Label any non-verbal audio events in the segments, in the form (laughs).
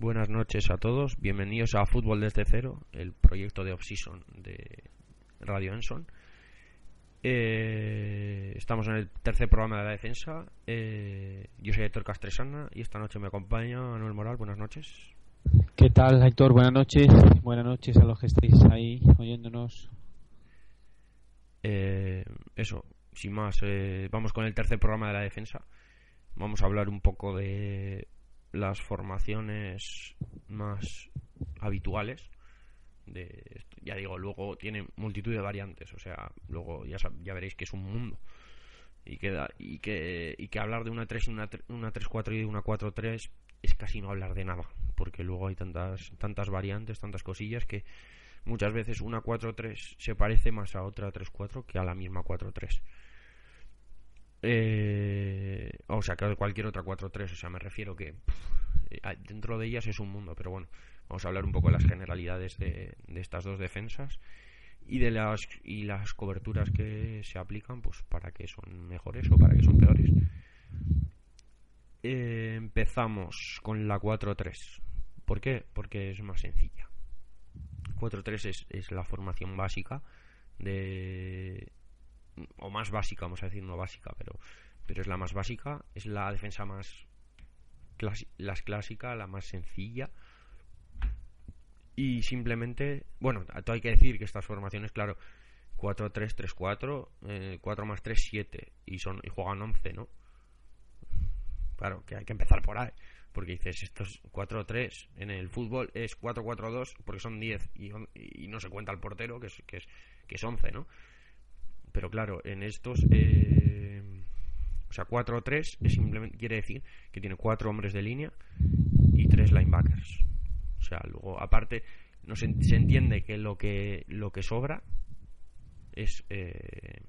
Buenas noches a todos, bienvenidos a Fútbol desde cero, el proyecto de off-season de Radio Enson. Eh, estamos en el tercer programa de la defensa. Eh, yo soy Héctor Castresana y esta noche me acompaña Manuel Moral. Buenas noches. ¿Qué tal, Héctor? Buenas noches. Buenas noches a los que estáis ahí oyéndonos. Eh, eso, sin más, vamos con el tercer programa de la defensa. Vamos a hablar un poco de las formaciones más habituales de ya digo luego tiene multitud de variantes o sea luego ya ya veréis que es un mundo. Y que y que y que hablar de una 3 y una, una 3 4 y una 4 3 es casi no hablar de nada porque luego hay tantas tantas variantes tantas cosillas que muchas veces una 4 3 se parece más a otra 3 4 que a la misma 4 3 eh, o sea, que cualquier otra 4-3, o sea, me refiero que eh, dentro de ellas es un mundo, pero bueno, vamos a hablar un poco de las generalidades de, estas dos defensas y de las y las coberturas que se aplican, pues para que son mejores o para que son peores. Eh, empezamos con la 4-3. ¿Por qué? Porque es más sencilla. 4-3 es, es la formación básica de, o más básica, vamos a decir, no básica, pero, pero es la más básica, es la defensa más la clásica, la más sencilla. Y simplemente, bueno, todo hay que decir que estas formaciones, claro, 4-3-3-4, 4 más 3, 7, y, son, y juegan 11, ¿no? Claro, que hay que empezar por ahí, porque dices, esto es 4-3, en el fútbol es 4-4-2, porque son 10, y, y, no se cuenta el portero, que es, que es, que es 11, ¿no? Pero claro, en estos, eh, o sea, 4-3 simplemente quiere decir que tiene cuatro hombres de línea y tres linebackers. O sea, luego, aparte, no se, entiende que lo que lo que sobra es eh,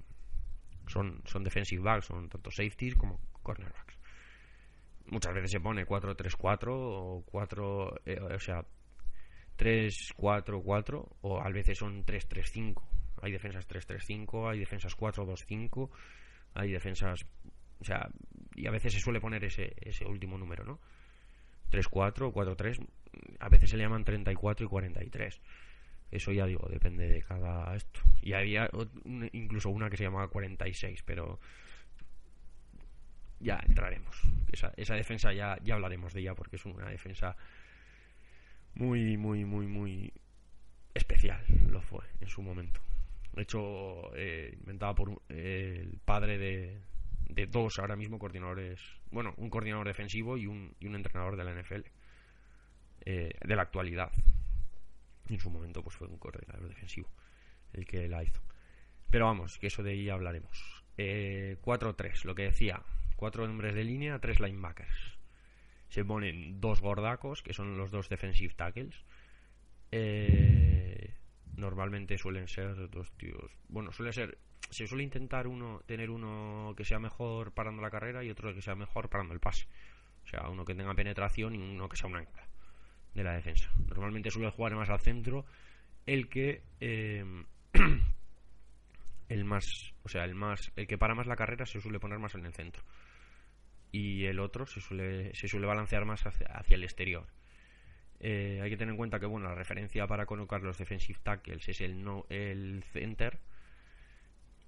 son, son defensive backs, son tanto safeties como cornerbacks. Muchas veces se pone 4-3-4 o 4, eh, o sea, 3-4-4 o a veces son 3-3-5 hay defensas 3-3-5, hay defensas 4-2-5, hay defensas. O sea, y a veces se suele poner ese, ese último número, ¿no? 3-4, 4-3, a veces se le llaman 34 y 43. Eso ya digo, depende de cada esto. Y había incluso una que se llamaba 46, pero ya entraremos. Esa, esa defensa ya, ya hablaremos de ella porque es una defensa muy, muy, muy, muy especial. Lo fue en su momento hecho eh, inventado por eh, el padre de, de, dos ahora mismo coordinadores, bueno, un coordinador defensivo y un, y un entrenador de la NFL eh, de la actualidad. En su momento pues fue un coordinador defensivo el que la hizo. Pero vamos, que eso de ahí hablaremos. 4-3, lo que decía, cuatro hombres de línea, tres linebackers. Se ponen dos gordacos, que son los dos defensive tackles. Eh, normalmente suelen ser dos tíos. Bueno, suele ser. Se suele intentar uno tener uno que sea mejor parando la carrera y otro que sea mejor parando el pase. O sea, uno que tenga penetración y uno que sea un ancla de la defensa. Normalmente suele jugar más al centro el que. Eh, (clears throat) el más. O sea, el más. El que para más la carrera se suele poner más en el centro. Y el otro se suele, se suele balancear más hacia el exterior. Eh, hay que tener en cuenta que bueno, la referencia para colocar los defensive tackles es el, no, el center.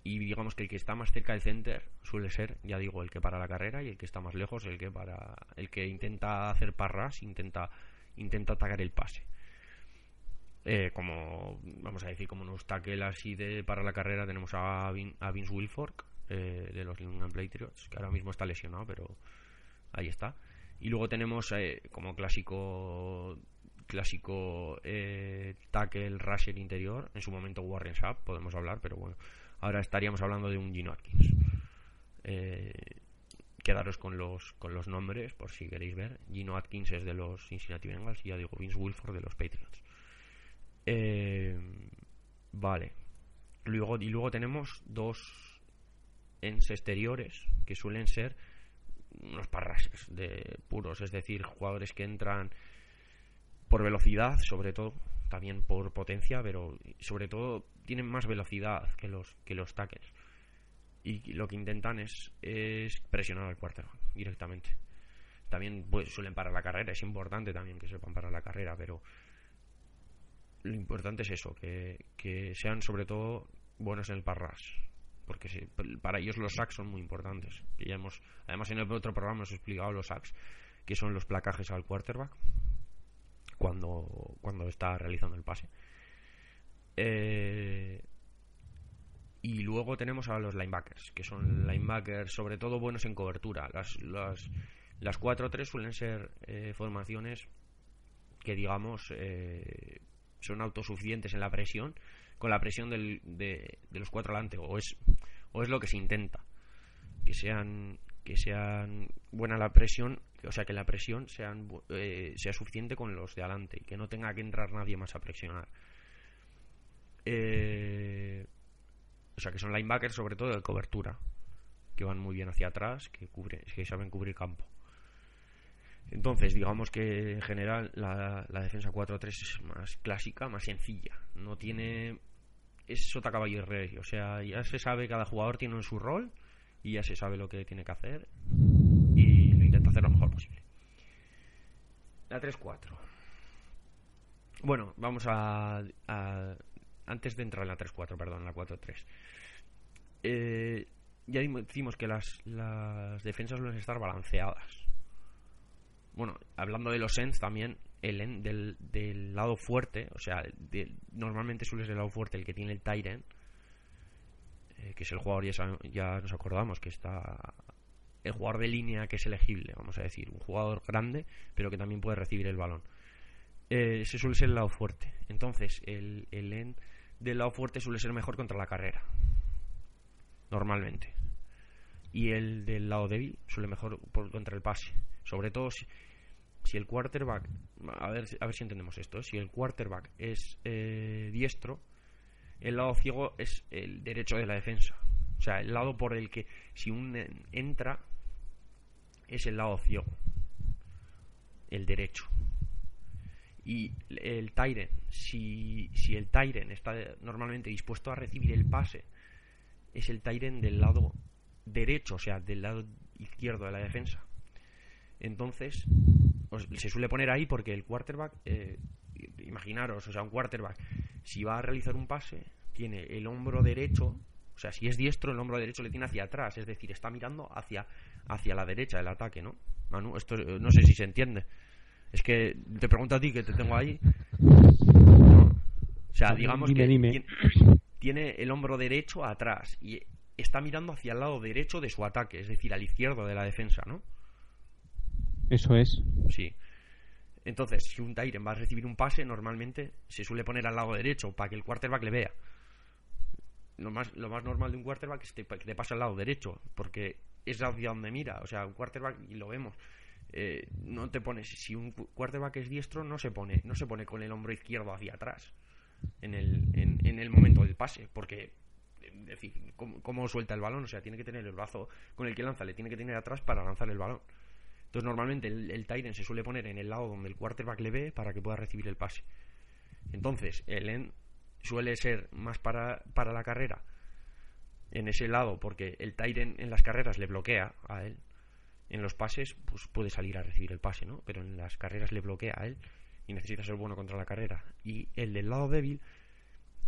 Y digamos que el que está más cerca del center suele ser, ya digo, el que para la carrera y el que está más lejos, el que para el que intenta hacer parras, intenta intenta atacar el pase. Eh, como vamos a decir, como unos tackles así de para la carrera tenemos a, Vince Wilfork eh, de los New Patriots, que ahora mismo está lesionado, pero ahí está. Y luego tenemos eh, como clásico clásico eh, tackle rusher interior, en su momento Warren Sapp, podemos hablar, pero bueno, ahora estaríamos hablando de un Gino Atkins. Eh, quedaros con los con los nombres por si queréis ver. Gino Atkins es de los Cincinnati Bengals y ya digo Vince Wilford de los Patriots. Eh, vale. Luego, y luego tenemos dos ends exteriores que suelen ser unos parrases de puros, es decir, jugadores que entran por velocidad, sobre todo, también por potencia, pero sobre todo tienen más velocidad que los que los tackles. Y lo que intentan es, es presionar al quarterback directamente. también pues, suelen parar la carrera, es importante también que sepan parar la carrera, pero lo importante es eso, que, que sean sobre todo buenos en el parras, porque para ellos los sacks son muy importantes. Y ya hemos, además en el otro programa hemos explicado los sacks, que son los placajes al quarterback cuando, cuando está realizando el pase. Eh, y luego tenemos a los linebackers, que son linebackers sobre todo buenos en cobertura. Las, las, las 4-3 suelen ser eh, formaciones que, digamos, eh, son autosuficientes en la presión, con la presión del, de, los cuatro delante, o es, o es lo que se intenta. Que sean, que sean buena la presión, o sea, que la presión sean, eh, sea suficiente con los de adelante y que no tenga que entrar nadie más a presionar. Eh o sea, que son linebackers sobre todo de cobertura, que van muy bien hacia atrás, que, cubre, que saben cubrir campo. Entonces, digamos que en general la, defensa 4-3 es más clásica, más sencilla. No tiene. Es sota caballo y rey. O sea, ya se sabe, cada jugador tiene su rol y ya se sabe lo que tiene que hacer y lo intenta hacer lo mejor posible. La 3-4. Bueno, vamos a, Antes de entrar en la 3-4, perdón, en la 4-3. Eh, ya decimos que las, las defensas suelen estar balanceadas. Bueno, hablando de los ends también, el del, del lado fuerte, o sea, normalmente suele ser el lado fuerte el que tiene el Tyrant, eh, que es el jugador, ya, ya nos acordamos que está el jugador de línea que es elegible, vamos a decir, un jugador grande, pero que también puede recibir el balón. Eh, ese suele ser el lado fuerte. Entonces, el, el end del lado fuerte suele ser mejor contra la carrera normalmente. Y el del lado débil suele mejor por contra el pase. Sobre todo si, si el quarterback, a ver, a ver si entendemos esto, si el quarterback es eh, diestro, el lado ciego es el derecho de la defensa. O sea, el lado por el que si un entra es el lado ciego, el derecho. Y el Tyren, si, si el Tyren está normalmente dispuesto a recibir el pase es el Tyren del lado derecho, o sea, del lado izquierdo de la defensa. Entonces, se suele poner ahí porque el quarterback, eh, imaginaros, o sea, un quarterback, si va a realizar un pase, tiene el hombro derecho, o sea, si es diestro, el hombro derecho le tiene hacia atrás, es decir, está mirando hacia, hacia la derecha del ataque, ¿no? Manu, esto eh, no sé si se entiende. Es que te pregunto a ti que te tengo ahí. O sea, digamos que tiene el hombro derecho atrás y está mirando hacia el lado derecho de su ataque, es decir, al izquierdo de la defensa, ¿no? Eso es. Sí. Entonces, si un Tyren va a recibir un pase, normalmente se suele poner al lado derecho para que el quarterback le vea. Lo más, lo más normal de un quarterback es que te, pase al lado derecho, porque es hacia donde mira. O sea, un quarterback, y lo vemos, eh, no te pones. Si un quarterback es diestro, no se pone, no se pone con el hombro izquierdo hacia atrás en el, en, el momento del pase, porque es decir, ¿cómo, suelta el balón? O sea, tiene que tener el brazo con el que lanza, le tiene que tener atrás para lanzar el balón. Entonces, normalmente el, el se suele poner en el lado donde el quarterback le ve para que pueda recibir el pase. Entonces, el end suele ser más para, para la carrera en ese lado, porque el Tyren en las carreras le bloquea a él. En los pases, pues puede salir a recibir el pase, ¿no? Pero en las carreras le bloquea a él y necesita ser bueno contra la carrera. Y el del lado débil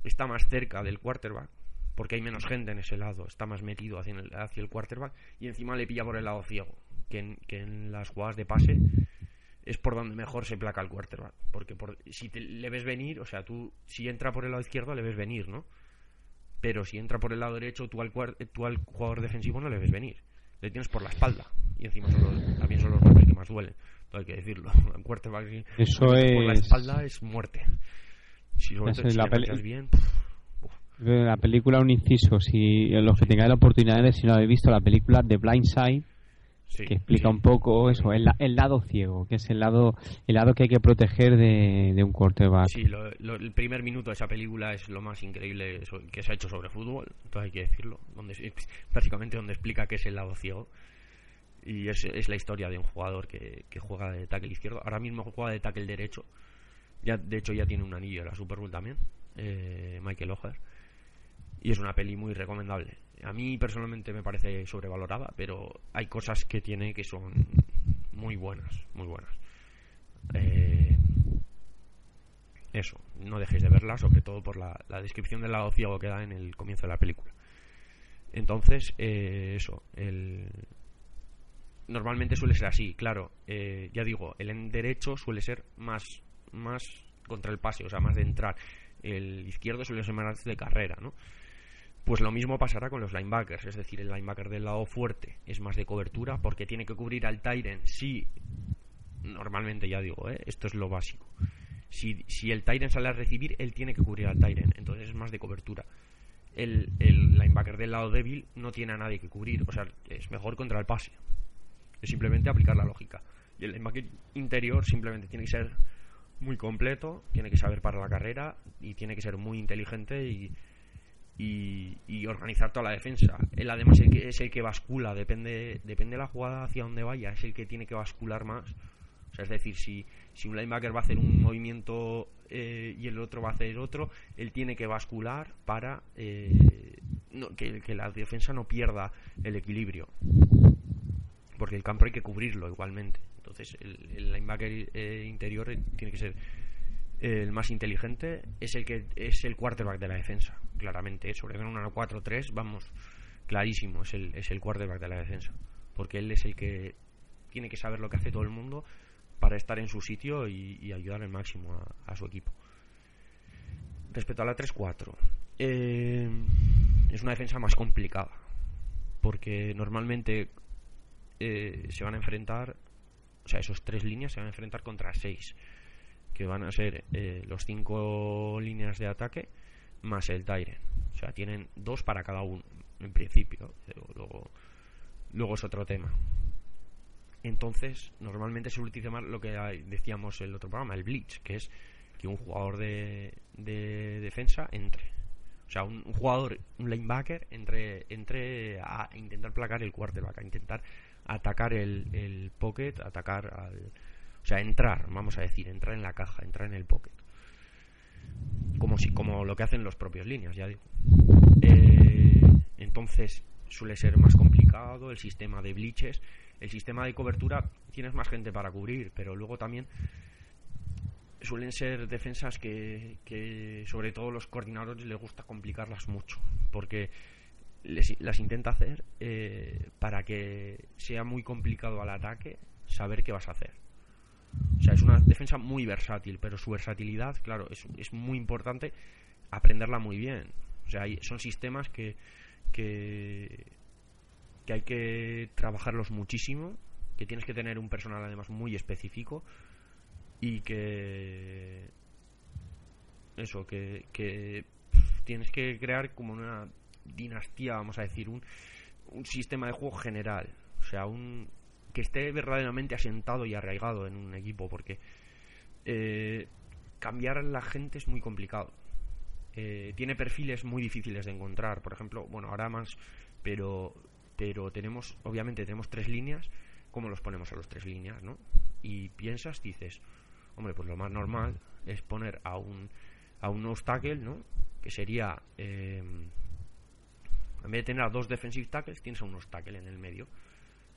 está más cerca del quarterback, porque hay menos gente en ese lado, está más metido hacia el, hacia el quarterback y encima le pilla por el lado ciego, que en, que en las jugadas de pase es por donde mejor se placa el quarterback, porque por, si le ves venir, o sea, tú si entra por el lado izquierdo le ves venir, ¿no? Pero si entra por el lado derecho, tú al, tú al jugador defensivo no le ves venir, le tienes por la espalda y encima también son los golpes que más duelen hay que decirlo. (laughs) Un quarterback Eso por es... la espalda es muerte. Si, si la bien... La película, un inciso, si los que tengáis la oportunidad de si no habéis visto la película de Blind Side, que explica un poco eso, el, el, lado ciego, que es el lado el lado que hay que proteger de, de un quarterback. Sí, el primer minuto de esa película es lo más increíble que se ha hecho sobre fútbol, entonces hay que decirlo, donde básicamente donde explica qué es el lado ciego y es, es la historia de un jugador que, que, juega de tackle izquierdo. Ahora mismo juega de tackle derecho. Ya, de hecho, ya tiene un anillo en la Super Bowl también, eh, Michael Oher. Y es una peli muy recomendable. A mí personalmente me parece sobrevalorada, pero hay cosas que tiene que son muy buenas, muy buenas. Eh, eso, no dejéis de verla, sobre todo por la, descripción del lado ciego que da en el comienzo de la película. Entonces, eh, eso, el... normalmente suele ser así, claro, eh, ya digo, el en derecho suele ser más, más contra el pase, o sea, más de entrar. El izquierdo suele ser más de carrera, ¿no? Pues lo mismo pasará con los linebackers, es decir, el linebacker del lado fuerte es más de cobertura porque tiene que cubrir al Tyren si normalmente ya digo, ¿eh? esto es lo básico. Si, si el Tyren sale a recibir, él tiene que cubrir al Tyren, entonces es más de cobertura. El, el linebacker del lado débil no tiene a nadie que cubrir, o sea, es mejor contra el pase. Es simplemente aplicar la lógica. Y el linebacker interior simplemente tiene que ser muy completo, tiene que saber para la carrera y tiene que ser muy inteligente y, y, organizar toda la defensa. Él además es el que bascula, depende, depende de la jugada hacia donde vaya, es el que tiene que bascular más. O sea, es decir, si, si un linebacker va a hacer un movimiento eh, y el otro va a hacer otro, él tiene que bascular para eh, que, la defensa no pierda el equilibrio. Porque el campo hay que cubrirlo igualmente. Entonces, el, el linebacker eh, interior tiene que ser el más inteligente es el que es el quarterback de la defensa, claramente. Sobre todo en una 4-3, vamos, clarísimo, es el, es el quarterback de la defensa. Porque él es el que tiene que saber lo que hace todo el mundo para estar en su sitio y, ayudar al máximo a, su equipo. Respecto a la 3-4, eh, es una defensa más complicada. Porque normalmente eh, se van a enfrentar, o sea, esos tres líneas se van a enfrentar contra seis que van a ser eh, los cinco líneas de ataque más el Tyren. O sea, tienen dos para cada uno, en principio. Luego, luego es otro tema. Entonces, normalmente se utiliza más lo que decíamos en el otro programa, el Bleach, que es que un jugador de, de defensa entre. O sea, un, jugador, un linebacker, entre, entre a intentar placar el quarterback, a intentar atacar el, el pocket, atacar al, o sea, entrar, vamos a decir, entrar en la caja, entrar en el pocket. Como, si, como lo que hacen los propios líneas, ya digo. Eh, entonces suele ser más complicado el sistema de bleaches. El sistema de cobertura tienes más gente para cubrir, pero luego también suelen ser defensas que, que sobre todo los coordinadores les gusta complicarlas mucho, porque las intenta hacer eh, para que sea muy complicado al ataque saber qué vas a hacer. O sea, es una defensa muy versátil, pero su versatilidad, claro, es, es muy importante aprenderla muy bien. O sea, son sistemas que, que, que hay que trabajarlos muchísimo, que tienes que tener un personal además muy específico y que eso, que, que tienes que crear como una dinastía, vamos a decir, un, un sistema de juego general. O sea, un, que esté verdaderamente asentado y arraigado en un equipo, porque eh, cambiar a la gente es muy complicado. Eh, tiene perfiles muy difíciles de encontrar, por ejemplo, bueno, ahora más, pero, pero tenemos, obviamente tenemos tres líneas, ¿cómo los ponemos a los tres líneas, no? Y piensas, dices, hombre, pues lo más normal es poner a un, a un obstacle, ¿no? Que sería, eh, en vez de tener a dos defensive tackles, tienes a un obstacle en el medio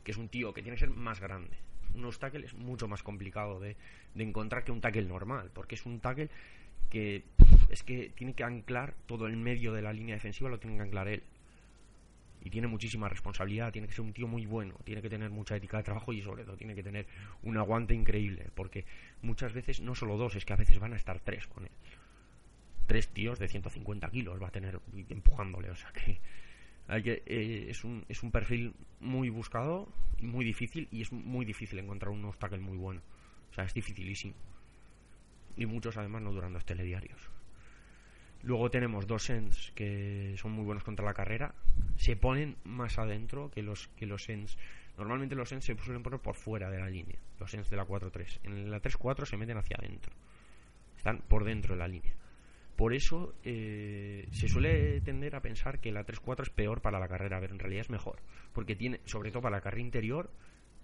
que es un tío que tiene que ser más grande. Un tackle es mucho más complicado de, encontrar que un tackle normal, porque es un tackle que es que tiene que anclar todo el medio de la línea defensiva, lo tiene que anclar él. Y tiene muchísima responsabilidad, tiene que ser un tío muy bueno, tiene que tener mucha ética de trabajo y sobre todo tiene que tener un aguante increíble, porque muchas veces no solo dos, es que a veces van a estar tres con él. Tres tíos de 150 kilos va a tener empujándole, o sea que que, eh, es, un, es un perfil muy buscado, muy difícil y es muy difícil encontrar un obstáculo muy bueno. O sea, es dificilísimo. Y muchos además no duran los telediarios. Luego tenemos dos ends que son muy buenos contra la carrera. Se ponen más adentro que los que los ends. Normalmente los ends se suelen poner por fuera de la línea. Los ends de la 4-3. En la 3-4 se meten hacia adentro. Están por dentro de la línea. Por eso eh, se suele tender a pensar que la 3-4 es peor para la carrera, pero en realidad es mejor. Porque tiene, sobre todo para la carrera interior,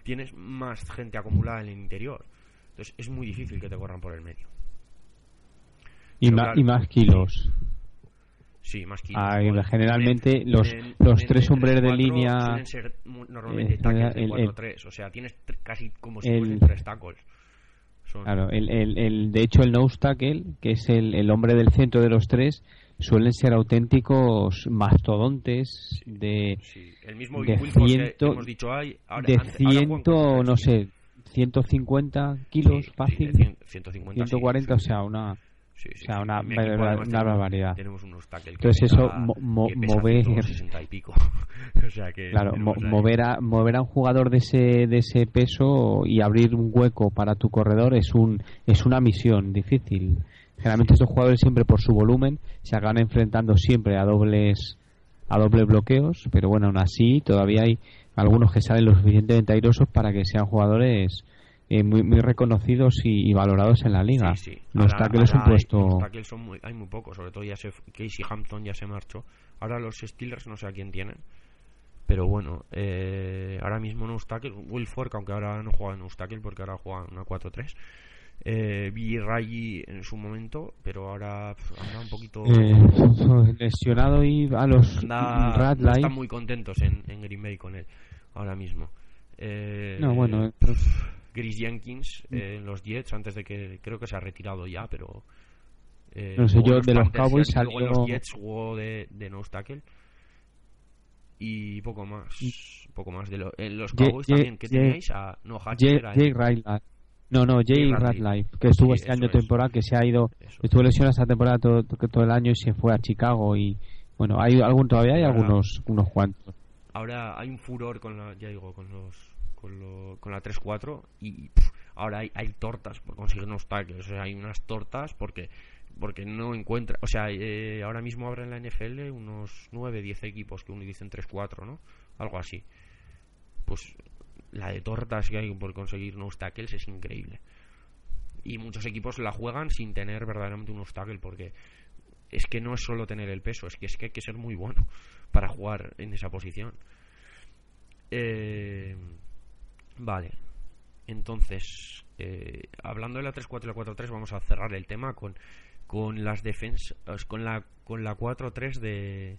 tienes más gente acumulada en el interior. Entonces es muy difícil que te corran por el medio. Y, más, y más kilos. Sí, más kilos. Ah, generalmente los, los tres hombres de línea. Suelen ser normalmente eh, tackles de 4-3. O sea, tienes casi como si fuesen tres tackles. Claro, el, el, el, de hecho, el nose tackle, que es el, el hombre del centro de los tres, suelen ser auténticos mastodontes de, el mismo de ciento, hemos dicho, hay, de ciento, no sé, 150 kilos fácil, 150, 140, o sea, una o sea, una, una, barbaridad. Tenemos unos tackles Entonces eso, mover... y pico. (laughs) o sea que claro, mover, a, mover a un jugador de ese, de ese peso y abrir un hueco para tu corredor es, un, es una misión difícil. Generalmente estos jugadores siempre por su volumen se acaban enfrentando siempre a dobles a dobles bloqueos, pero bueno, aún así todavía hay algunos que salen lo suficientemente airosos para que sean jugadores eh, muy, muy reconocidos y, valorados en la liga. Sí, sí. Los tackles un puesto... son muy, hay muy pocos, sobre todo ya se, Casey Hampton ya se marchó. Ahora los Steelers no sé a quién tienen. Pero bueno, eh, ahora mismo no tackle. Will Fork, aunque ahora no juega en tackle porque ahora juega una 4-3. Eh, Ray en su momento, pero ahora anda un poquito eh, lesionado y a los anda, no están muy contentos en, en Green Bay con él ahora mismo. Eh, no, bueno, Chris Jenkins mm. eh, en los Jets antes de que creo que se ha retirado ya, pero eh, no sé yo de los Cowboys salió en los Jets jugó de, de nose tackle y poco más, mm. poco más de lo, en los Cowboys también que teníais a no Hatcher Jay, no, no, Jay Radlife, que estuvo este año temporada, que se ha ido, estuvo lesionado esta temporada todo, todo el año y se fue a Chicago y bueno, hay algún todavía hay algunos unos cuantos. Ahora hay un furor con la, ya digo, con los con, la 3-4 y ahora hay, tortas por conseguir unos tackles, o sea, hay unas tortas porque porque no encuentra, o sea, eh, ahora mismo habrá en la NFL unos 9, 10 equipos que uno dicen 3-4, ¿no? Algo así. Pues la de tortas que hay por conseguir unos tackles es increíble. Y muchos equipos la juegan sin tener verdaderamente unos tackles porque es que no es solo tener el peso, es que es que hay que ser muy bueno para jugar en esa posición. Eh, Vale. Entonces, eh, hablando de la 3-4 y la 4-3, vamos a cerrar el tema con, con las defensas, con la, con la 4-3 de.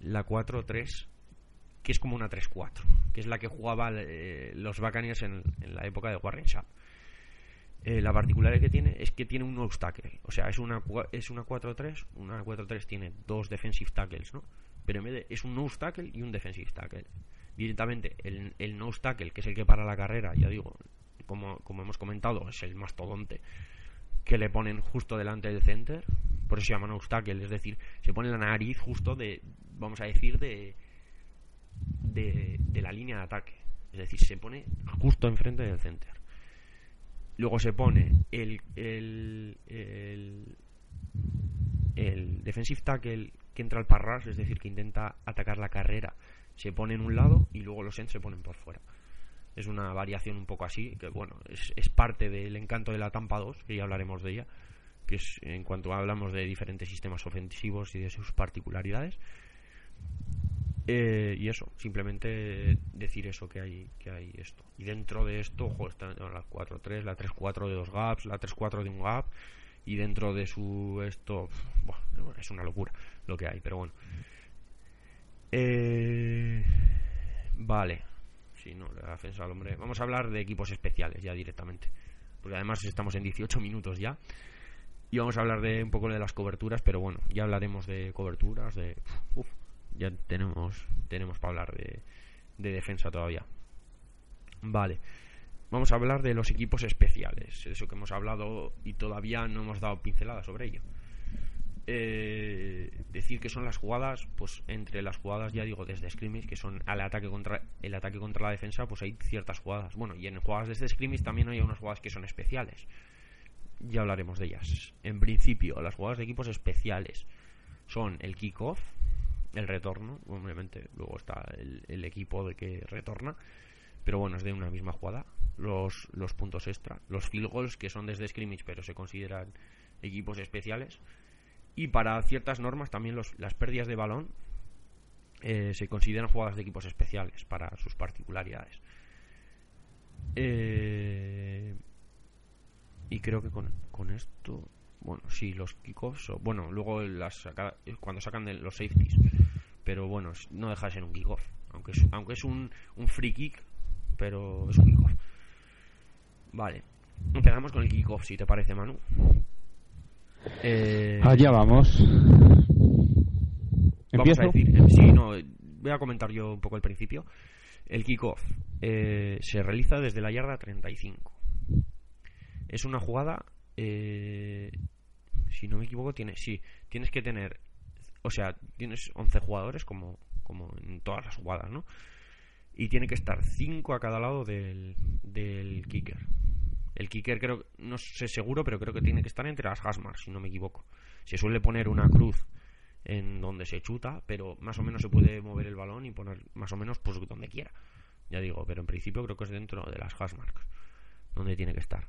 La 4-3, que es como una 3-4, que es la que jugaba eh, los Buccaneers en, en, la época de Warren Sharp. Eh, la particularidad que tiene es que tiene un obstacle, o sea, es una, es una 4-3, una 4-3 tiene dos defensive tackles, ¿no? Pero en vez de, es un nose tackle y un defensive tackle directamente el, el tackle, que es el que para la carrera, ya digo, como, como hemos comentado, es el mastodonte que le ponen justo delante del center, por eso se llama nose tackle, es decir, se pone la nariz justo de, vamos a decir, de, de, de la línea de ataque, es decir, se pone justo enfrente del center. Luego se pone el, el, el, el defensive tackle que entra al parras, es decir, que intenta atacar la carrera se pone en un lado y luego los ends se ponen por fuera. Es una variación un poco así, que bueno, es, es parte del encanto de la Tampa 2, que ya hablaremos de ella, que es en cuanto hablamos de diferentes sistemas ofensivos y de sus particularidades. Eh, y eso, simplemente decir eso, que hay, que hay esto. Y dentro de esto, ojo, están la 4-3, la 3-4 de dos gaps, la 3-4 de un gap, y dentro de su esto, bueno, es una locura lo que hay, pero bueno. Eh, vale. Si no, la defensa al hombre. Vamos a hablar de equipos especiales ya directamente. Porque además estamos en 18 minutos ya. Y vamos a hablar de un poco de las coberturas, pero bueno, ya hablaremos de coberturas, de... Ya tenemos, tenemos para hablar de, de defensa todavía. Vale. Vamos a hablar de los equipos especiales. Eso que hemos hablado y todavía no hemos dado pincelada sobre ello. Eh, decir que son las jugadas, pues entre las jugadas, ya digo, desde scrimmage, que son al ataque contra el ataque contra la defensa, pues hay ciertas jugadas. Bueno, y en jugadas desde scrimmage también hay unas jugadas que son especiales. Ya hablaremos de ellas. En principio, las jugadas de equipos especiales son el kickoff, el retorno, obviamente luego está el, equipo de que retorna, pero bueno, es de una misma jugada. Los, puntos extra, los field goals que son desde scrimmage, pero se consideran equipos especiales y para ciertas normas también las pérdidas de balón eh, se consideran jugadas de equipos especiales para sus particularidades. Eh, y creo que con, esto bueno, sí, los kickoffs, bueno, luego las cuando sacan de los safeties, pero bueno, no deja de ser un kickoff, aunque es, aunque es un, un free kick, pero es un kickoff. Vale, empezamos con el kickoff, si te parece, Manu. Eh, Allá vamos. Vamos a decir, eh, sí, no, voy a comentar yo un poco el principio. El kickoff eh, se realiza desde la yarda 35. Es una jugada, eh, si no me equivoco, tiene, sí, tienes que tener, o sea, tienes 11 jugadores como, como en todas las jugadas, ¿no? Y tiene que estar 5 a cada lado del, del kicker. El kicker creo, no sé seguro, pero creo que tiene que estar entre las Hasmar, si no me equivoco. Se suele poner una cruz en donde se chuta, pero más o menos se puede mover el balón y poner más o menos pues donde quiera. Ya digo, pero en principio creo que es dentro de las Hasmarks, donde tiene que estar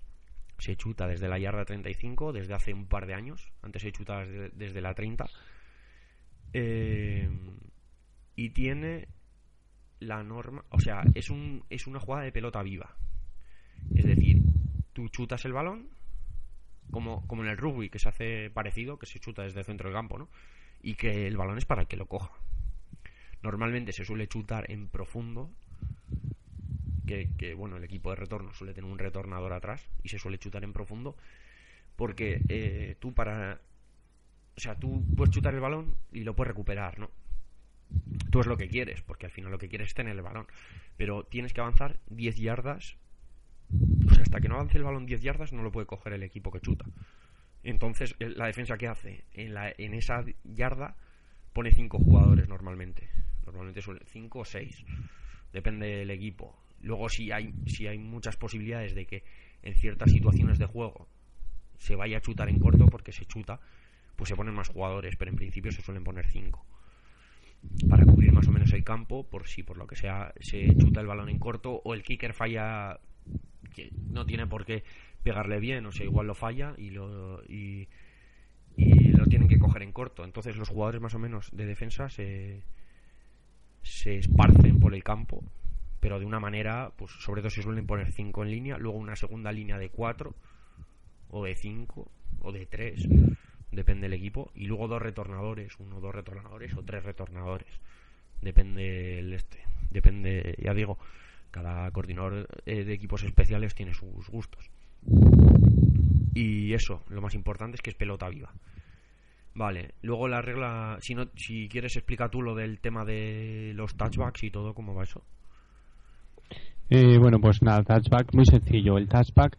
se chuta desde la yarda 35 desde hace un par de años. Antes se chuta desde, la 30. Eh, y tiene la norma, o sea, es, un, es una jugada de pelota viva. Es decir, tú chutas el balón, como, como en el rugby, que se hace parecido, que se chuta desde el centro del campo, ¿no? Y que el balón es para el que lo coja. Normalmente se suele chutar en profundo que, bueno, el equipo de retorno suele tener un retornador atrás y se suele chutar en profundo, porque eh, tú para... O sea, tú puedes chutar el balón y lo puedes recuperar, ¿no? Tú es lo que quieres, porque al final lo que quieres es tener el balón. Pero tienes que avanzar 10 yardas. O sea, hasta que no avance el balón 10 yardas no lo puede coger el equipo que chuta. Entonces, la defensa que hace en, la, en esa yarda pone 5 jugadores normalmente. Normalmente suele 5 o 6. Depende del equipo. Luego si hay, si hay muchas posibilidades de que en ciertas situaciones de juego se vaya a chutar en corto porque se chuta, pues se ponen más jugadores, pero en principio se suelen poner cinco para cubrir más o menos el campo por si por lo que sea se chuta el balón en corto o el kicker falla que no tiene por qué pegarle bien, o sea, igual lo falla y lo y, lo tienen que coger en corto. Entonces los jugadores más o menos de defensa se se esparcen por el campo pero de una manera, pues sobre todo se suelen poner 5 en línea, luego una segunda línea de 4 o de 5 o de 3, depende del equipo, y luego dos retornadores, uno dos retornadores o tres retornadores, depende el este, depende, ya digo, cada coordinador eh, de equipos especiales tiene sus gustos. Y eso, lo más importante es que es pelota viva. Vale, luego la regla, si no, si quieres explica tú lo del tema de los touchbacks y todo, cómo va eso. Eh, bueno, pues nada, touchback muy sencillo. El touchback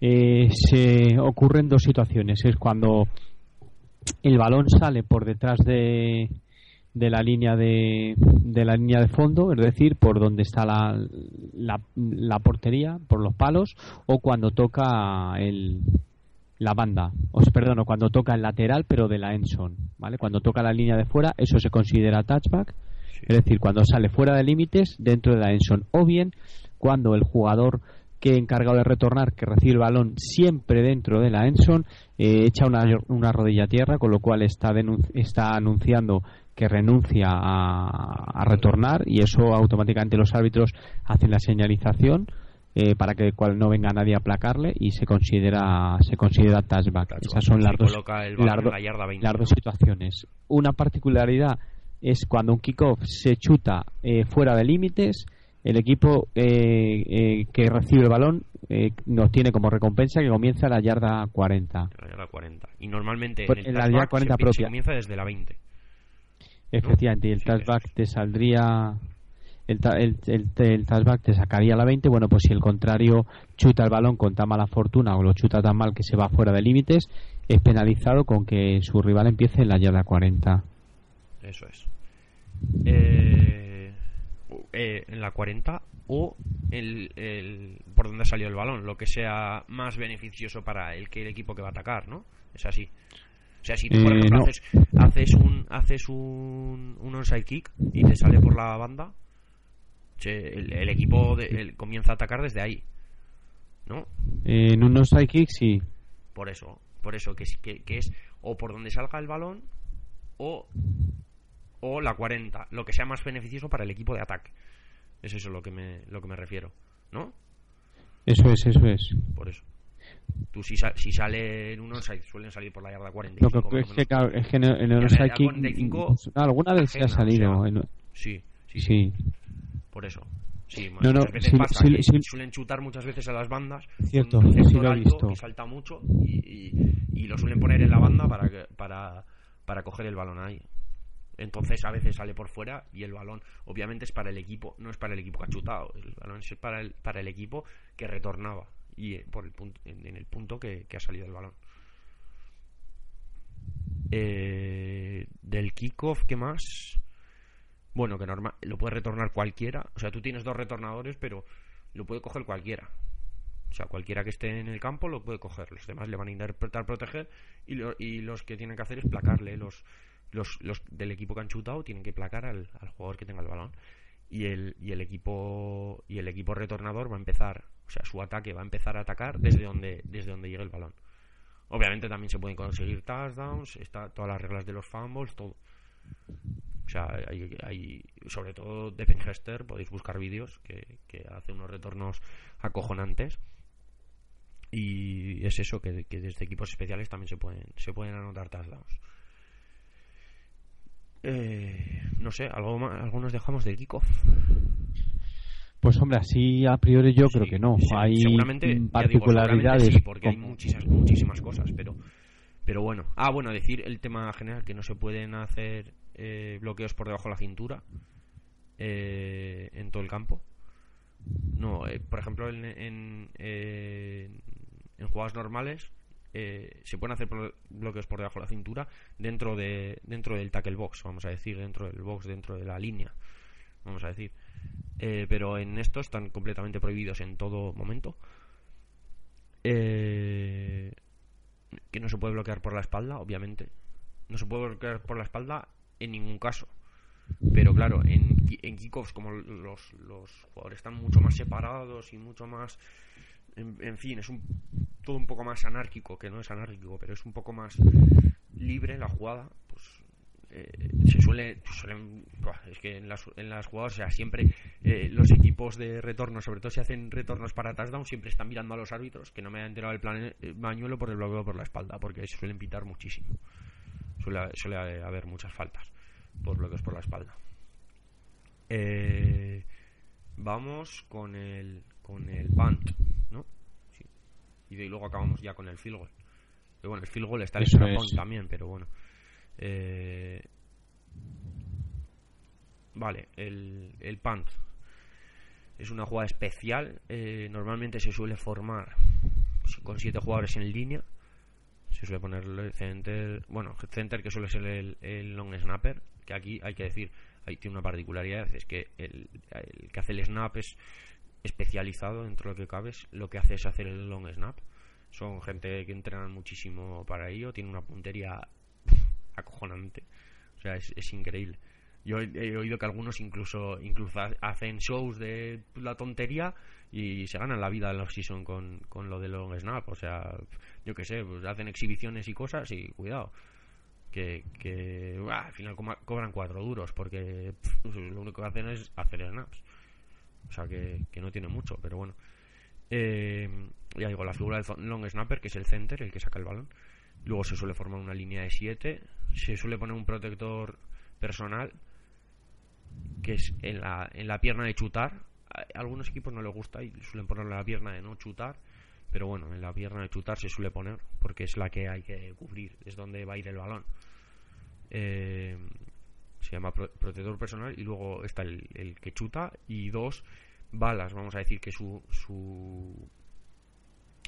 eh, se ocurre en dos situaciones. Es cuando el balón sale por detrás de, de la línea de, de la línea de fondo, es decir, por donde está la, la, portería, por los palos, o cuando toca el, la banda, o perdón, cuando toca el lateral, pero de la endzone, ¿vale? Cuando toca la línea de fuera, eso se considera touchback, es decir, cuando sale fuera de límites dentro de la endzone, o bien cuando el jugador que encargado de retornar, que recibe el balón siempre dentro de la Enson, eh, echa una, una, rodilla a tierra, con lo cual está, está anunciando que renuncia a, retornar y eso automáticamente los árbitros hacen la señalización eh, para que cual no venga nadie a aplacarle y se considera se considera touchback. Esas son las dos, las, dos situaciones. Una particularidad es cuando un kickoff se chuta eh, fuera de límites el equipo eh, eh, que recibe el balón eh, nos tiene como recompensa que comienza la yarda 40. La yarda 40. Y normalmente pues en, la yarda 40 propia. comienza desde la 20. Efectivamente, y el touchback te saldría el, el, el, touchback te sacaría la 20. Bueno, pues si el contrario chuta el balón con tan mala fortuna o lo chuta tan mal que se va fuera de límites, es penalizado con que su rival empiece en la yarda 40. Eso es. Eh eh, en la 40 o el, por donde salió el balón, lo que sea más beneficioso para el que el equipo que va a atacar, ¿no? Es así. O sea, si tú, por eh, ejemplo, haces, un haces un, un onside kick y te sale por la banda, el, equipo comienza a atacar desde ahí, ¿no? en un onside kick sí. Por eso, por eso que, que, que es o por donde salga el balón o o la 40, lo que sea más beneficioso para el equipo de ataque. Es eso lo que me, lo que me refiero, ¿no? Eso es, eso es. Por eso. Tú si, si sale en un onside suelen salir por la yarda 45. Lo que es que, claro, es que en el, onside alguna vez se ha salido. sí, sí, sí, Por eso. Sí, no, no, veces pasa suelen chutar muchas veces a las bandas. Cierto, sí lo he visto. Que salta mucho y, y, lo suelen poner en la banda para, para, para coger el balón ahí. Entonces a veces sale por fuera y el balón obviamente es para el equipo, no es para el equipo que ha chutado, el balón es para el, para el equipo que retornaba y eh, por el punto, en, el punto que, ha salido el balón. Eh, del kickoff, ¿qué más? Bueno, que normal, lo puede retornar cualquiera. O sea, tú tienes dos retornadores, pero lo puede coger cualquiera. O sea, cualquiera que esté en el campo lo puede coger. Los demás le van a intentar proteger y, y los que tienen que hacer es placarle. Los, los, los del equipo que han chutado tienen que placar al, al jugador que tenga el balón. Y el, y el equipo y el equipo retornador va a empezar o sea, su ataque va a empezar a atacar desde donde, desde donde llegue el balón. Obviamente también se pueden conseguir touchdowns, está todas las reglas de los fumbles, todo. O sea, hay, sobre todo de Penhester, podéis buscar vídeos que, hace unos retornos acojonantes. Y es eso, que, desde equipos especiales también se pueden, se pueden anotar touchdowns. Eh, no sé, algo más, algunos dejamos del kickoff. Pues hombre, así a priori yo creo que no. hay particularidades. porque hay muchísimas, muchísimas cosas, pero pero bueno. Ah, bueno, decir el tema general que no se pueden hacer eh, bloqueos por debajo de la cintura eh, en todo el campo. No, eh, por ejemplo, en, en, en jugadas normales se pueden hacer bloqueos por debajo de la cintura dentro de dentro del tackle box, vamos a decir, dentro del box, dentro de la línea, vamos a decir. Eh, pero en esto están completamente prohibidos en todo momento. Eh, que no se puede bloquear por la espalda, obviamente. No se puede bloquear por la espalda en ningún caso. Pero claro, en, en kickoffs, como los, los jugadores están mucho más separados y mucho más. En, fin, es un, todo un poco más anárquico, que no es anárquico, pero es un poco más libre la jugada. Pues eh, se suele, suelen, es que en las, en las jugadas, o sea, siempre eh, los equipos de retorno, sobre todo si hacen retornos para touchdown, siempre están mirando a los árbitros, que no me ha enterado el plan eh, bañuelo por el bloqueo por la espalda, porque se suelen pitar muchísimo. Suele, suele haber muchas faltas por bloqueos por la espalda. vamos con el con el punt, ¿no? Y de, luego acabamos ya con el field goal. Que bueno, el field goal está en el también, pero bueno. Eh, vale, el, el punt es una jugada especial. Eh, normalmente se suele formar con siete jugadores en línea. Se suele poner el center, bueno, center que suele ser el, long snapper. Que aquí hay que decir, ahí tiene una particularidad: es que el, el que hace el snap es especializado dentro de lo que cabe. Lo que hace es hacer el long snap. Son gente que entrenan muchísimo para ello. Tiene una puntería acojonante. O sea, es, increíble. Yo he, oído que algunos incluso incluso hacen shows de la tontería y se ganan la vida en la season con, con lo de long snap. O sea, yo qué sé, pues hacen exhibiciones y cosas y cuidado. Que, que al final cobran cuatro duros porque lo único que hacen es hacer snaps. O sea, que, que no tiene mucho, pero bueno. Eh, ya digo, la figura del long snapper, que es el center, el que saca el balón. Luego se suele formar una línea de 7 se suele poner un protector personal que es en la, en la pierna de chutar. A algunos equipos no les gusta y suelen ponerlo en la pierna de no chutar, pero bueno, en la pierna de chutar se suele poner porque es la que hay que cubrir, es donde va a ir el balón. Eh, se llama protector personal y luego está el, el, que chuta y dos balas, vamos a decir que su, su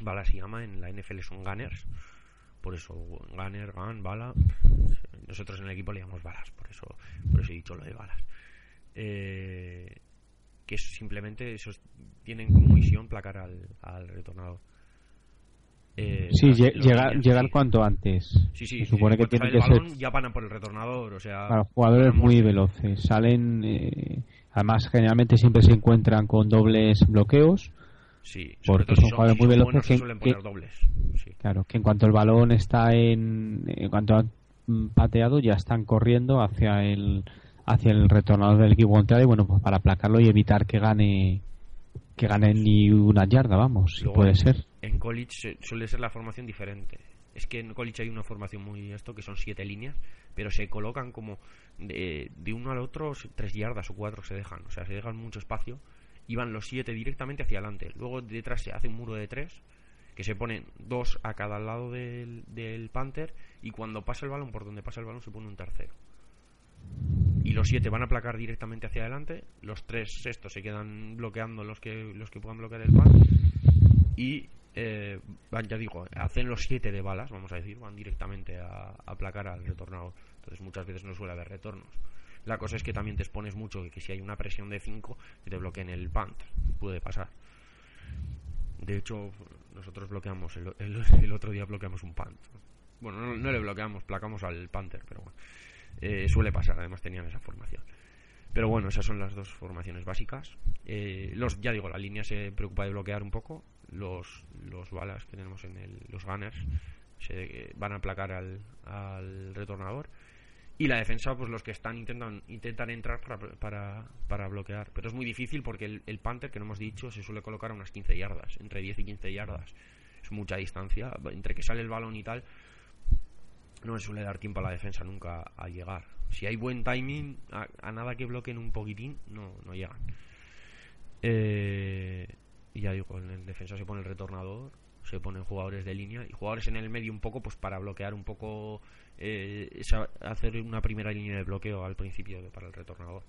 bala se llama en la NFL son gunners por eso Gunner, Gun, Bala. Nosotros en el equipo le llamamos balas, por eso, por eso he dicho lo de balas. Eh, que simplemente esos tienen como misión placar al, al retornador. Eh, sí, llegar, llegar cuanto antes. Sí, sí, supone que tiene que balón, ser. Ya van por el retornador, o sea. Para jugadores muy veloces. Salen. Eh, además, generalmente siempre se encuentran con dobles bloqueos. Sí, porque son jugadores muy veloces que, claro, que en cuanto el balón está en, en cuanto han pateado ya están corriendo hacia el hacia el retornador del equipo contrario, bueno, pues para aplacarlo y evitar que gane que ganen ni una yarda, vamos, si puede ser. En college suele ser la formación diferente. Es que en college hay una formación muy esto, que son siete líneas, pero se colocan como de, de uno al otro tres yardas o cuatro se dejan. O sea, se dejan mucho espacio y van los siete directamente hacia adelante. Luego detrás se hace un muro de tres que se ponen dos a cada lado del, del Panther y cuando pasa el balón, por donde pasa el balón, se pone un tercero. Y los siete van a placar directamente hacia adelante, los tres sextos se quedan bloqueando los que, los que puedan bloquear el pan y eh, ya digo, hacen los siete de balas, vamos a decir, van directamente a, a placar al retornador. Entonces muchas veces no suele haber retornos. La cosa es que también te expones mucho que, si hay una presión de 5 que te bloqueen el punt. Puede pasar. De hecho, nosotros bloqueamos, el, el, otro día bloqueamos un punt. Bueno, no, le bloqueamos, placamos al Panther, pero bueno. Eh, suele pasar, además tenían esa formación. Pero bueno, esas son las dos formaciones básicas. Eh, los, ya digo, la línea se preocupa de bloquear un poco. Los, los balas que tenemos en el, los gunners se van a placar al, al retornador y la defensa pues los que están intentan intentan entrar para, para, para bloquear. Pero es muy difícil porque el, el, Panther que no hemos dicho se suele colocar a unas 15 yardas entre 10 y 15 yardas. Es mucha distancia entre que sale el balón y tal no le suele dar tiempo a la defensa nunca a llegar. Si hay buen timing a, nada que bloqueen un poquitín no, no llegan. Eh, y ya digo en el defensa se pone el retornador se ponen jugadores de línea y jugadores en el medio un poco pues para bloquear un poco eh, hacer una primera línea de bloqueo al principio para el retornador.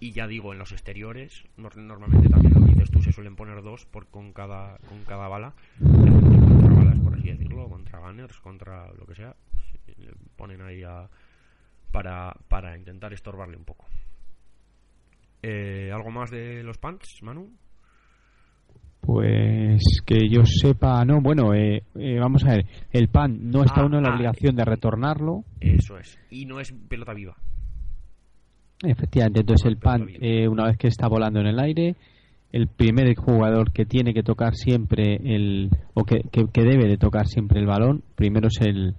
Y ya digo en los exteriores normalmente también lo dices tú se suelen poner dos por con cada con cada bala. Contra balas por así decirlo contra gunners contra lo que sea le ponen ahí a, para para intentar estorbarle un poco. Eh, algo más de los pants Manu pues que yo sepa, no, bueno, eh, eh, vamos a ver, el pan no está ah, uno en la ah, obligación de retornarlo. Eso es, y no es pelota viva. Efectivamente, entonces el pan, eh, una vez que está volando en el aire, el primer jugador que tiene que tocar siempre el, o que, que, debe de tocar siempre el balón, primero es el,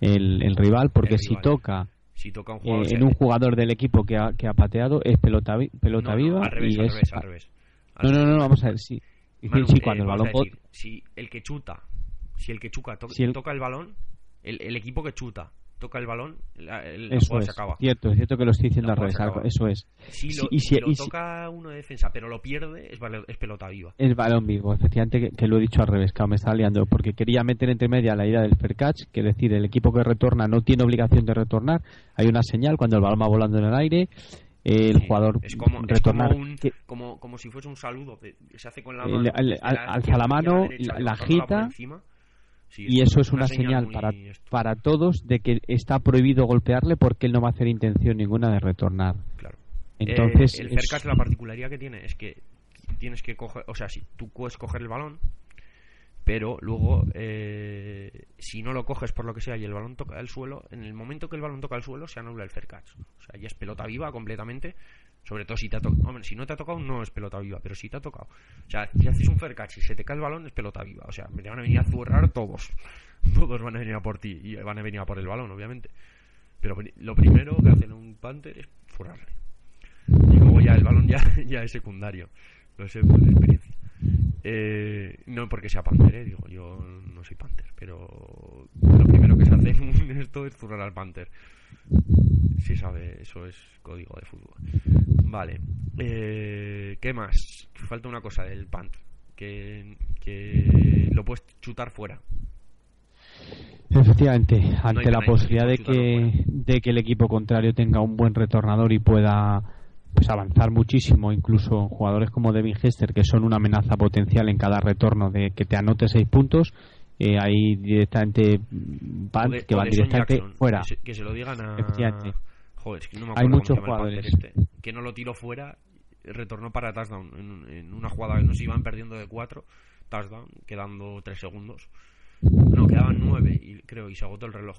el, rival, porque si toca si toca un jugador, en un jugador del equipo que ha, que ha pateado es pelota, pelota viva al revés, y al es, revés, al revés. no, no, no, vamos a ver, sí sí, cuando el balón si el que chuta, si el que chuta toca el balón, el, el, equipo que chuta toca el balón, el, eso se acaba. Cierto, es cierto que lo estoy diciendo al revés, eso es. Si lo, y si, lo toca uno de defensa, pero lo pierde, es, es pelota viva. Es balón vivo, efectivamente que, lo he dicho al revés, que me está liando, porque quería meter entre media la idea del fair catch, que es decir, el equipo que retorna no tiene obligación de retornar, hay una señal cuando el balón va volando en el aire, el jugador es como, retornar como, como, si fuese un saludo se hace con la mano alza la mano la, agita y eso es una, señal, para, para todos de que está prohibido golpearle porque él no va a hacer intención ninguna de retornar. Claro. Entonces eh, el es... la particularidad que tiene es que tienes que coger o sea si tú puedes coger el balón pero luego eh, si no lo coges por lo que sea y el balón toca el suelo, en el momento que el balón toca el suelo se anula el fair catch. O sea, ya es pelota viva completamente, sobre todo si te ha tocado, hombre, si no te ha tocado no es pelota viva, pero si te ha tocado. O sea, si haces un fair catch y se te cae el balón es pelota viva, o sea, me van a venir a zurrar todos. (laughs) Todos van a venir a por ti y van a venir a por el balón, obviamente. Pero lo primero que hacen un Panther es zurrarle. Y luego ya el balón ya, (laughs) ya es secundario. Lo sé por experiencia. Eh, no porque sea Panther, eh, digo, yo no soy Panther, pero lo primero que se hace en esto es zurrar al Panther. Si sabe, eso es código de fútbol. Vale, eh, ¿qué más? Falta una cosa del Panther, que, que lo puedes chutar fuera. Efectivamente, ante la posibilidad de que, de que el equipo contrario tenga un buen retornador y pueda pues avanzar muchísimo, incluso jugadores como Devin Hester, que son una amenaza potencial en cada retorno de que te anote seis puntos, eh, ahí directamente van, que van directamente fuera. Que se, lo digan a. Joder, es que no me Hay muchos jugadores. Este, que no lo tiró fuera, retornó para touchdown en, una jugada que nos iban perdiendo de cuatro, touchdown, quedando tres segundos. No, quedaban nueve, y, creo, y se agotó el reloj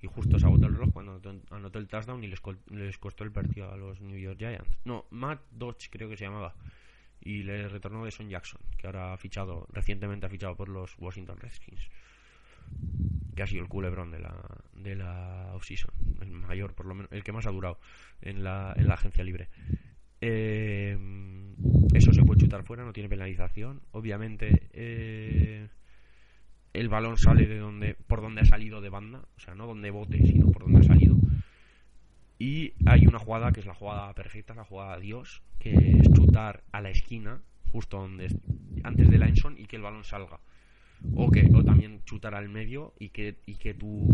y justo se agotó el reloj cuando anotó el touchdown y les, les costó el partido a los New York Giants. No, Matt Dodge creo que se llamaba. Y le retornó de Son Jackson, que ahora ha fichado, recientemente ha fichado por los Washington Redskins. Que ha sido el culebrón de la, de la offseason. El mayor, por lo menos, el que más ha durado en la, en la agencia libre. Eh, eso se puede chutar fuera, no tiene penalización. Obviamente, eh, el balón sale de donde, por donde ha salido de banda, o sea, no donde bote, sino por donde ha salido. Y hay una jugada que es la jugada perfecta, la jugada Dios, que es chutar a la esquina, justo donde antes de la y que el balón salga. O que o también chutar al medio y que y que tu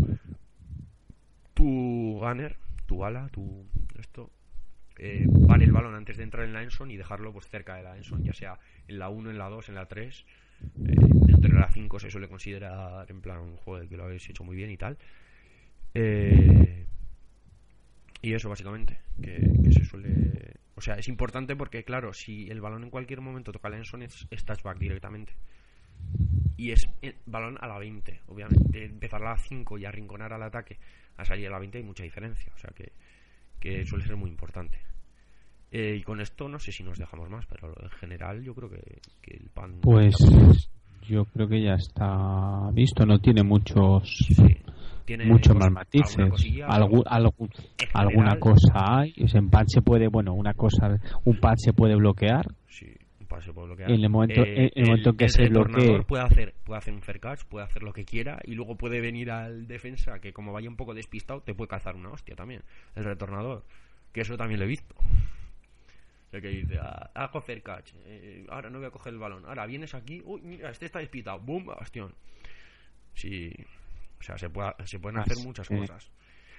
tu gunner, tu ala, tu esto eh, el balón antes de entrar en la Enson y dejarlo pues cerca de la Enson, ya sea en la 1, en la 2, en la 3. Eh, entre la 5 se suele considerar en plan un juego que lo habéis hecho muy bien y tal. Eh, y eso básicamente, que, se suele... O sea, es importante porque, claro, si el balón en cualquier momento toca la Enson es, touchback directamente. Y es el balón a la 20, obviamente. De empezar a la 5 y arrinconar al ataque a salir a la 20 hay mucha diferencia. O sea que que suele ser muy importante. Eh, y con esto no sé si nos dejamos más, pero en general yo creo que, el pan... Pues yo creo que ya está visto, no tiene muchos... muchos más matices. alguna cosa hay. en pad se puede, bueno, una cosa, un pad se puede bloquear. Sí, se puede bloquear. En el momento, en el momento que se bloquee. Puede hacer, puede hacer un fair catch, puede hacer lo que quiera y luego puede venir al defensa que, como vaya un poco despistado, te puede cazar una hostia también. El retornador. Que eso también lo he visto. El que dice, ah, hago fair catch, eh, ahora no voy a coger el balón. Ahora vienes aquí, uy, mira, este está despistado, boom, bastión. Sí, o sea, se, puede, se pueden hacer muchas cosas.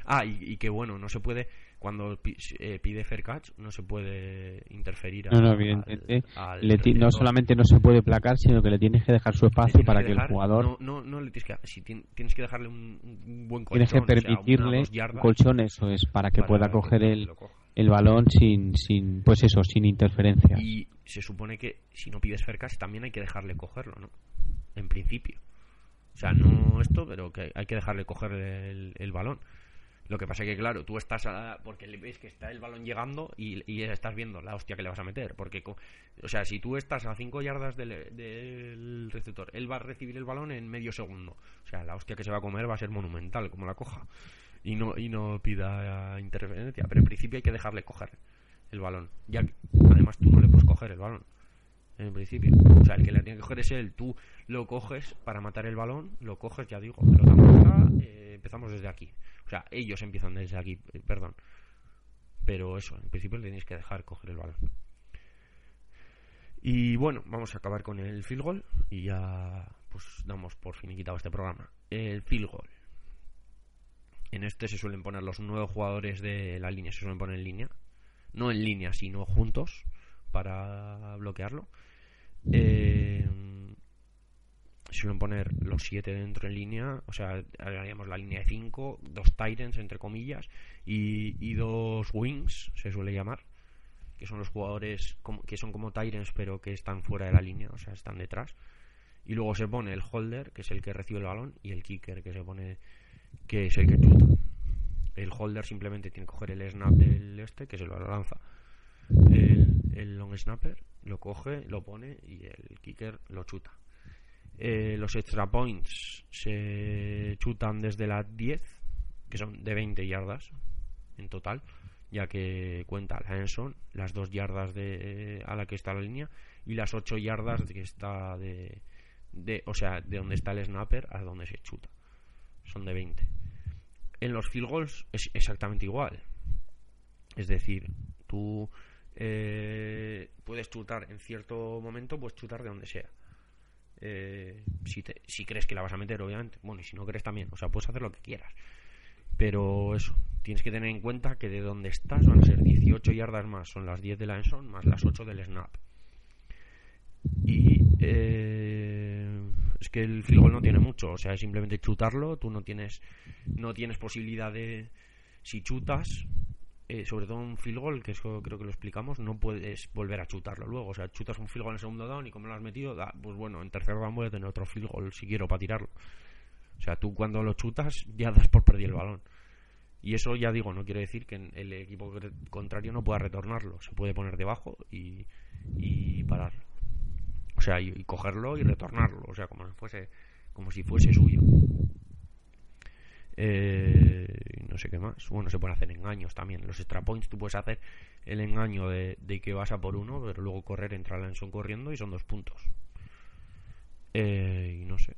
Ah, y, que bueno, no se puede, cuando eh, pide fair catch, no se puede interferir. No, no, evidentemente. no solamente no se puede placar, sino que le tienes que dejar su espacio para que, el jugador. No, no, le tienes que. Si tienes que dejarle un, buen colchón. Tienes que permitirle un colchón, eso es, para que pueda coger el, el balón sin, sin. Pues eso, sin interferencia. Y se supone que si no pides fair catch, también hay que dejarle cogerlo, ¿no? En principio. O sea, no esto, pero que hay que dejarle coger el, el balón. Lo que pasa es que, claro, tú estás a, porque ves que está el balón llegando y, estás viendo la hostia que le vas a meter. Porque, o sea, si tú estás a 5 yardas del, receptor, él va a recibir el balón en medio segundo. O sea, la hostia que se va a comer va a ser monumental, como la coja. Y no, y no pida interferencia. Pero en principio hay que dejarle coger el balón. Ya además tú no le puedes coger el balón. En principio. O sea, el que le tiene que coger es él. Tú lo coges para matar el balón, lo coges, ya digo, pelota eh, empezamos desde aquí. O sea, ellos empiezan desde aquí, eh, perdón. Pero eso, en principio le tenéis que dejar coger el balón. Y bueno, vamos a acabar con el field goal y ya pues damos por finiquitado este programa. El field goal. En este se suelen poner los nueve jugadores de la línea, se suelen poner en línea. No en línea, sino juntos para bloquearlo. Eh, suelen poner los siete dentro en línea, o sea, haríamos la línea de 5, dos Titans entre comillas y, dos Wings, se suele llamar, que son los jugadores que son como Titans pero que están fuera de la línea, o sea, están detrás. Y luego se pone el holder, que es el que recibe el balón, y el kicker, que se pone que es el que chuta. El holder simplemente tiene que coger el snap del este, que se lo lanza. El, long snapper lo coge, lo pone y el kicker lo chuta. Eh, los extra points se chutan desde las 10, que son de 20 yardas en total, ya que cuenta la Enson, las 2 yardas de, a la que está la línea y las 8 yardas que está de, de, o sea, de donde está el snapper a donde se chuta. Son de 20. En los field goals es exactamente igual. Es decir, tú eh, puedes chutar en cierto momento, puedes chutar de donde sea eh, si, si crees que la vas a meter, obviamente. Bueno, y si no crees también. O sea, puedes hacer lo que quieras. Pero eso, tienes que tener en cuenta que de donde estás van a ser 18 yardas más, son las 10 de la Enson más las 8 del snap. Y eh, es que el field no tiene mucho, o sea, es simplemente chutarlo, tú no tienes no tienes posibilidad de si chutas eh, sobre todo un field goal, que eso creo que lo explicamos, no puedes volver a chutarlo luego. O sea, chutas un field goal en segundo down y como lo has metido, da, pues bueno, en tercer down voy a tener otro field goal si quiero para tirarlo. O sea, tú cuando lo chutas ya das por perder el balón. Y eso ya digo, no quiere decir que el equipo contrario no pueda retornarlo. Se puede poner debajo y, y pararlo. O sea, y, cogerlo y retornarlo. O sea, como si fuese, como si fuese suyo. Eh, no sé qué más. Bueno, se pueden hacer engaños también. Los extra points tú puedes hacer el engaño de, que vas a por uno, pero luego correr, entrar en son corriendo y son dos puntos. Eh, y no sé.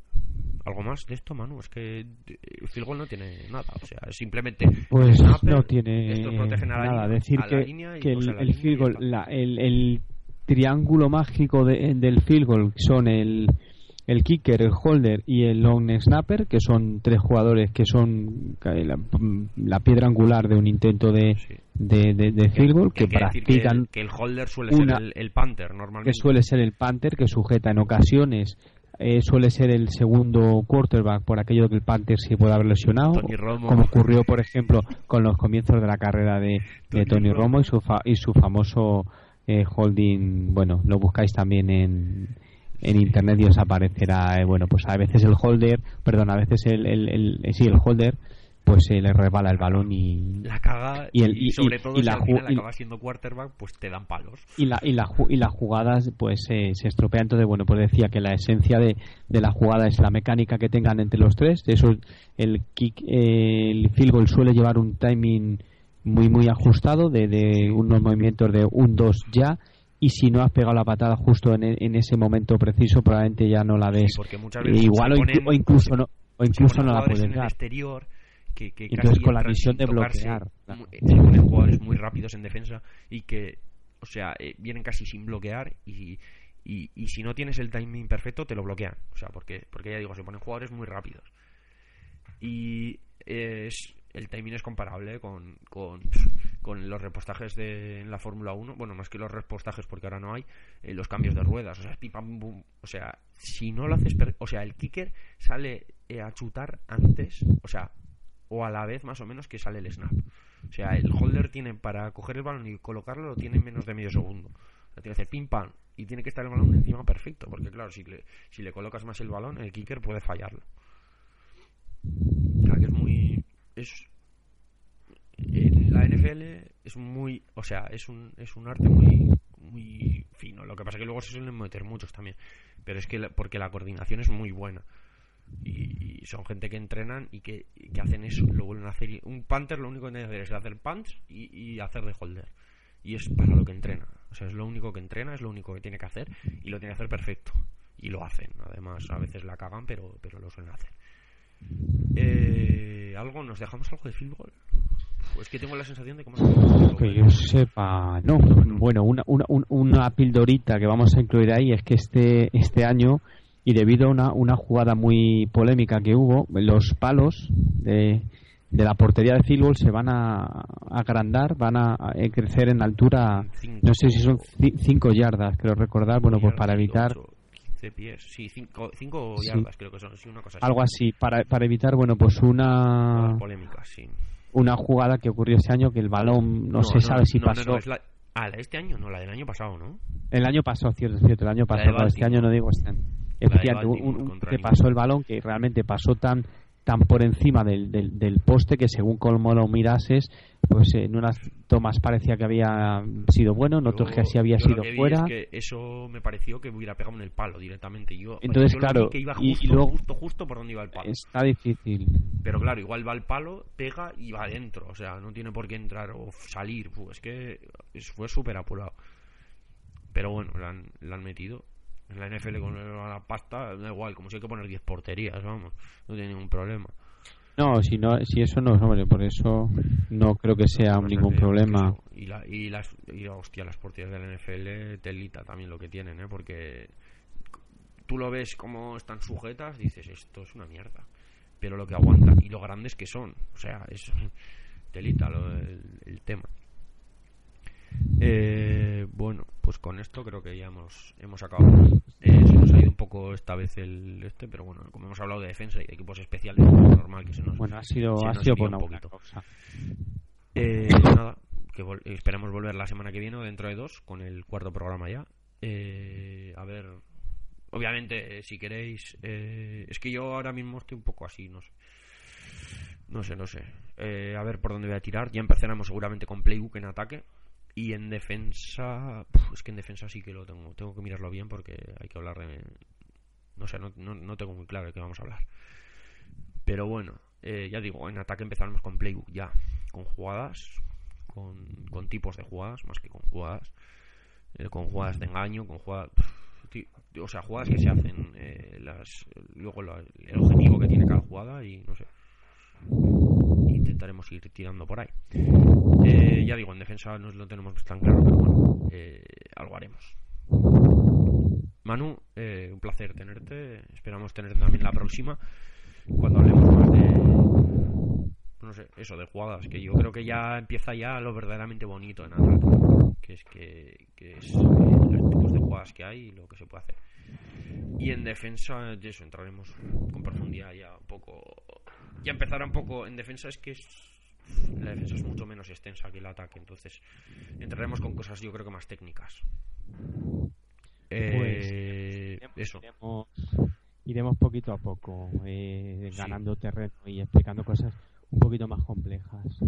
¿Algo más de esto, Manu? Es que el field goal no tiene nada. O sea, simplemente. Pues no tiene nada. Decir que, el, el field goal, el, el, triángulo mágico de, del field goal son el el kicker, el holder y el long snapper, que son tres jugadores que son la, piedra angular de un intento de, de, de, field goal, que, practican. Que el, holder suele ser el, el, panther normalmente. Que suele ser el panther, que sujeta en ocasiones. Eh, suele ser el segundo quarterback por aquello que el Panther se puede haber lesionado, como ocurrió, por ejemplo, con los comienzos de la carrera de, Tony, Romo y su, y su famoso eh, holding. Bueno, lo buscáis también en, en internet y os aparecerá, eh, bueno, pues a veces el holder, perdón, a veces el, el, el eh, sí, el holder pues se le resbala el balón y la caga y, el, y, sobre todo si la, al final acaba siendo quarterback pues te dan palos y la y, la, y las jugadas pues se estropean entonces bueno pues decía que la esencia de, de, la jugada es la mecánica que tengan entre los tres eso el kick el field goal suele llevar un timing muy muy ajustado de, de unos movimientos de un dos ya y si no has pegado la patada justo en, en ese momento preciso probablemente ya no la ves igual o, incluso no o incluso no la puedes dar. exterior que, que entonces con la visión de bloquear se ponen jugadores muy rápidos en defensa y que o sea eh, vienen casi sin bloquear y, y, y, si no tienes el timing perfecto te lo bloquean. O sea porque porque ya digo se ponen jugadores muy rápidos. Y es el timing es comparable con, con, los repostajes de en la Fórmula 1. Bueno, más que los repostajes porque ahora no hay, eh, los cambios de ruedas. O sea, O sea, si no lo haces. O sea, el kicker sale eh, a chutar antes, o sea, o a la vez más o menos que sale el snap. O sea, el holder tiene para coger el balón y colocarlo, lo tiene en menos de medio segundo. O sea, tiene que hacer pim pam y tiene que estar el balón encima perfecto. Porque, claro, si le, si le colocas más el balón, el kicker puede fallarlo. O sea, que es muy es la NFL es muy, o sea, es un, es un arte muy muy fino. Lo que pasa es que luego se suelen meter muchos también, pero es que porque la coordinación es muy buena. Y, son gente que entrenan y que, hacen eso, lo vuelven a hacer. Un Panther lo único que tiene que hacer es hacer punch y, y hacer de holder. Y es para lo que entrena. O sea, es lo único que entrena, es lo único que tiene que hacer y lo tiene que hacer perfecto. Y lo hacen. Además, a veces la cagan, pero, pero lo suelen hacer. Eh, ¿Algo? ¿Nos dejamos algo de field goal? Pues que tengo la sensación de que... que yo sepa, no. Bueno, una, una, una pildorita que vamos a incluir ahí es que este, este año, y debido a una, una jugada muy polémica que hubo, los palos de, de la portería de field goal se van a, agrandar, van a, crecer en altura, no sé si son 5 yardas, creo recordar, bueno, pues para evitar pies. Sí, 5 yardas creo que son. una cosa así. Algo así, para, para evitar, bueno, pues una... Polémica, sí. Una jugada que ocurrió este año que el balón no, se sabe si pasó... la... Ah, la de este año, no, la del año pasado, ¿no? El año pasado, cierto, cierto, el año pasado, este año no digo este Efectivamente, un, un, que pasó el balón que realmente pasó tan tan por encima del, del, poste que según como lo mirases, pues en unas tomas parecía que había sido bueno, en otros que así había sido fuera. que eso me pareció que hubiera pegado en el palo directamente. Yo, Entonces, claro, que iba justo, y luego, justo, justo por donde iba el palo. Está difícil. Pero claro, igual va el palo, pega y va adentro. O sea, no tiene por qué entrar o salir. Es que fue súper apurado. Pero bueno, la han, la han metido en la NFL con la pasta, da igual, como si hay que poner 10 porterías, vamos, no tiene ningún problema. No, si no, si eso no, hombre, por eso no creo que sea ningún problema. Y, la, y las, y, hostia, las porterías de la NFL, telita también lo que tienen, ¿eh? Porque tú lo ves como están sujetas, dices, esto es una mierda. Pero lo que aguantan y lo grandes que son, o sea, es (laughs) telita lo, el tema. Eh, bueno, pues con esto creo que ya hemos, hemos acabado. Eh, se nos ha ido un poco esta vez el este, pero bueno, como hemos hablado de defensa y de equipos especiales, es normal que se nos. Bueno, ha sido, ha sido por un poquito. Eh, nada, que esperamos volver la semana que viene o dentro de dos con el cuarto programa ya. Eh, a ver, obviamente, si queréis. es que yo ahora mismo estoy un poco así, no sé. No sé, no sé. a ver por dónde voy a tirar. Ya empezaremos seguramente con Playbook en ataque y en defensa, es que en defensa sí que lo tengo, tengo que mirarlo bien porque hay que hablar de... No sé, no, no, tengo muy claro de qué vamos a hablar. Pero bueno, eh, ya digo, en ataque empezaremos con playbook ya, con jugadas, con, con tipos de jugadas, más que con jugadas, eh, con jugadas de engaño, con jugadas... O sea, jugadas que se hacen, eh, las, luego el objetivo que tiene cada jugada y no sé. Intentaremos ir tirando por ahí. ya digo, en defensa no lo tenemos tan claro, pero bueno, algo haremos. Manu, un placer tenerte. Esperamos tenerte también la próxima cuando hablemos más de no sé, eso de jugadas, que yo creo que ya empieza ya lo verdaderamente bonito en ataque, que es que, es eh, los tipos de jugadas que hay y lo que se puede hacer. Y en defensa, de eso entraremos con profundidad ya un poco. Ya empezará un poco en defensa, es que la defensa es mucho menos extensa que el ataque, entonces entraremos con cosas yo creo que más técnicas. Eh, pues, eso iremos poquito a poco eh, ganando terreno y explicando cosas un poquito más complejas.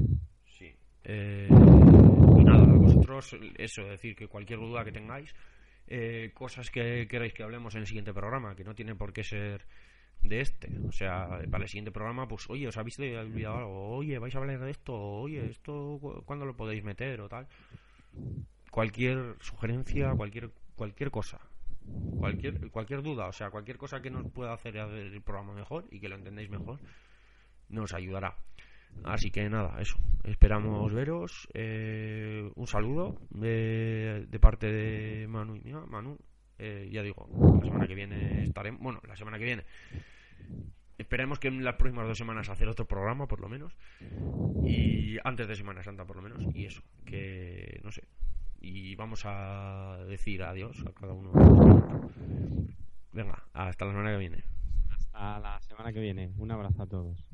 Sí. Eh, y nada, vosotros, eso, decir que cualquier duda que tengáis, eh, cosas que queráis que hablemos en el siguiente programa, que no tiene por qué ser de este. O sea, para el siguiente programa, pues, oye, os habéis olvidado algo, oye, vais a hablar de esto, oye, esto, ¿cuándo lo podéis meter o tal? Cualquier sugerencia, cualquier, cualquier cosa cualquier cualquier duda, o sea, cualquier cosa que nos pueda hacer el programa mejor y que lo entendáis mejor, nos ayudará. Así que nada, eso. Esperamos veros. Eh, un saludo de, parte de Manu y mía. Manu, eh, ya digo, la semana que viene estaremos. Bueno, la semana que viene. Esperemos que en las próximas dos semanas hacer otro programa, por lo menos. Y antes de Semana Santa, por lo menos. Y eso, que no sé, y vamos a decir adiós a cada uno. Venga, hasta la semana que viene. Hasta la semana que viene. Un abrazo a todos.